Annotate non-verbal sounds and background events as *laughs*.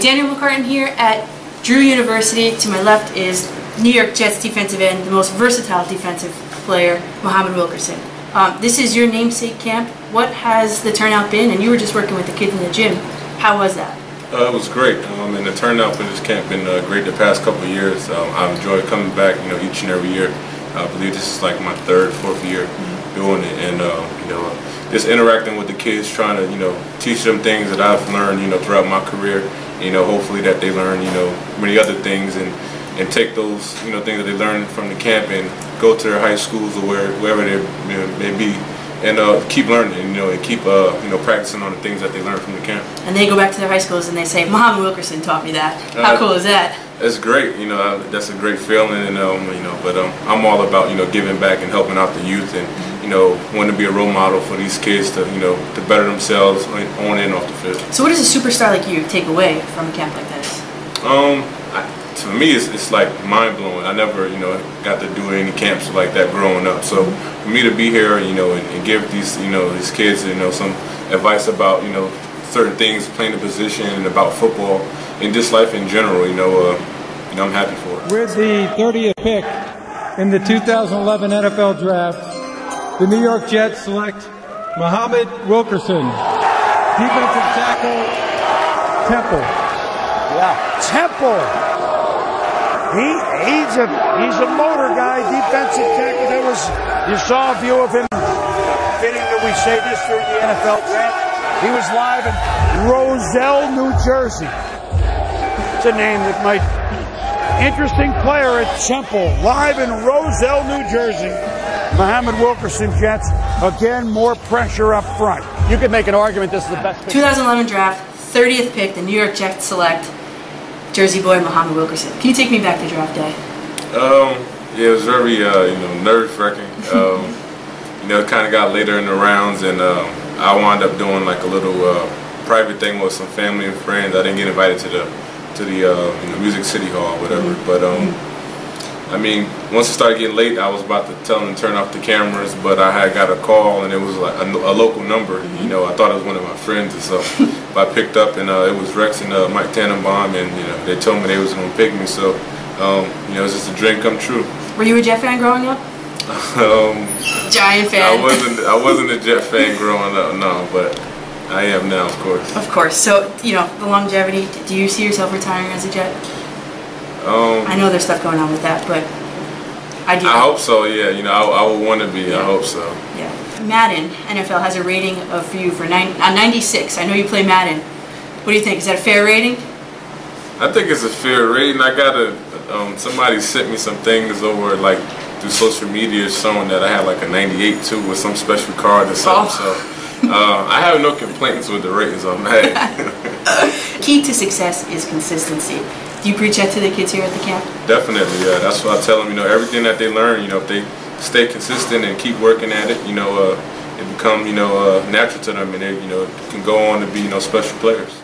Danielle McCartan here at Drew University. To my left is New York Jets defensive end, the most versatile defensive player, Muhammad Wilkerson. Um, this is your namesake camp. What has the turnout been? And you were just working with the kids in the gym. How was that? Uh, it was great, um, and the turnout for this camp been uh, great the past couple of years. Um, I've enjoyed coming back, you know, each and every year. I believe this is like my third, fourth year doing it, and uh, you know, just interacting with the kids, trying to, you know, teach them things that I've learned, you know, throughout my career. You know, hopefully that they learn, you know, many other things, and and take those, you know, things that they learned from the camp and go to their high schools or where, wherever they you know, may be and uh, keep learning, you know, and keep uh, you know practicing on the things that they learned from the camp. And they go back to their high schools and they say, Muhammad Wilkerson taught me that. How Uh, cool is that? It's great, you know. That's a great feeling, and um, you know. But um, I'm all about you know giving back and helping out the youth, and you know, want to be a role model for these kids to you know to better themselves on on and off the field. So, what does a superstar like you take away from a camp like this? Um, I, to me, it's, it's like mind blowing. I never, you know, got to do any camps like that growing up. So for me to be here, you know, and, and give these, you know, these kids, you know, some advice about, you know, certain things, playing the position, and about football, and just life in general, you know, uh, you know, I'm happy for it. With the 30th pick in the 2011 NFL Draft, the New York Jets select Muhammad Wilkerson, defensive tackle, Temple. Yeah, Temple. He he's a he's a motor guy, defensive tackle. That was you saw a view of him. Fitting that we say this during the NFL draft. He was live in Roselle, New Jersey. It's a name that might interesting player at Temple, live in Roselle, New Jersey. Muhammad Wilkerson Jets again more pressure up front. You could make an argument this is the best pick. 2011 draft, 30th pick, the New York Jets select Jersey boy Muhammad Wilkerson. Can you take me back to draft day? Um, yeah, it was very, uh, you know, nerve wracking. *laughs* Um, you know, it kind of got later in the rounds, and um, I wound up doing like a little uh, private thing with some family and friends. I didn't get invited to the to the uh, you know, Music City Hall, or whatever. But um, I mean, once it started getting late, I was about to tell them to turn off the cameras, but I had got a call, and it was like a, a local number. You know, I thought it was one of my friends or so. *laughs* but I picked up, and uh, it was Rex and uh, Mike Tannenbaum, and you know, they told me they was going to pick me. So, um, you know, it was just a dream come true. Were you a Jet fan growing up? *laughs* Um, Giant fan. I wasn't. I wasn't a Jet fan *laughs* growing up, no, but I am now, of course. Of course. So, you know, the longevity, do you see yourself retiring as a Jet? Um, I know there's stuff going on with that, but I do. I hope so. Yeah, you know, I, I would want to be. I hope so. Yeah. Madden, NFL has a rating of you for nine, uh, 96. I know you play Madden. What do you think? Is that a fair rating? I think it's a fair rating. I gotta. Um, somebody sent me some things over like through social media showing that I had like a 98 too with some special card or something. So uh, I have no complaints with the ratings on that. *laughs* Key to success is consistency. Do you preach that to the kids here at the camp? Definitely, yeah. That's what I tell them. You know, everything that they learn, you know, if they stay consistent and keep working at it, you know, uh, it become you know uh, natural to them, and they you know can go on to be you know special players.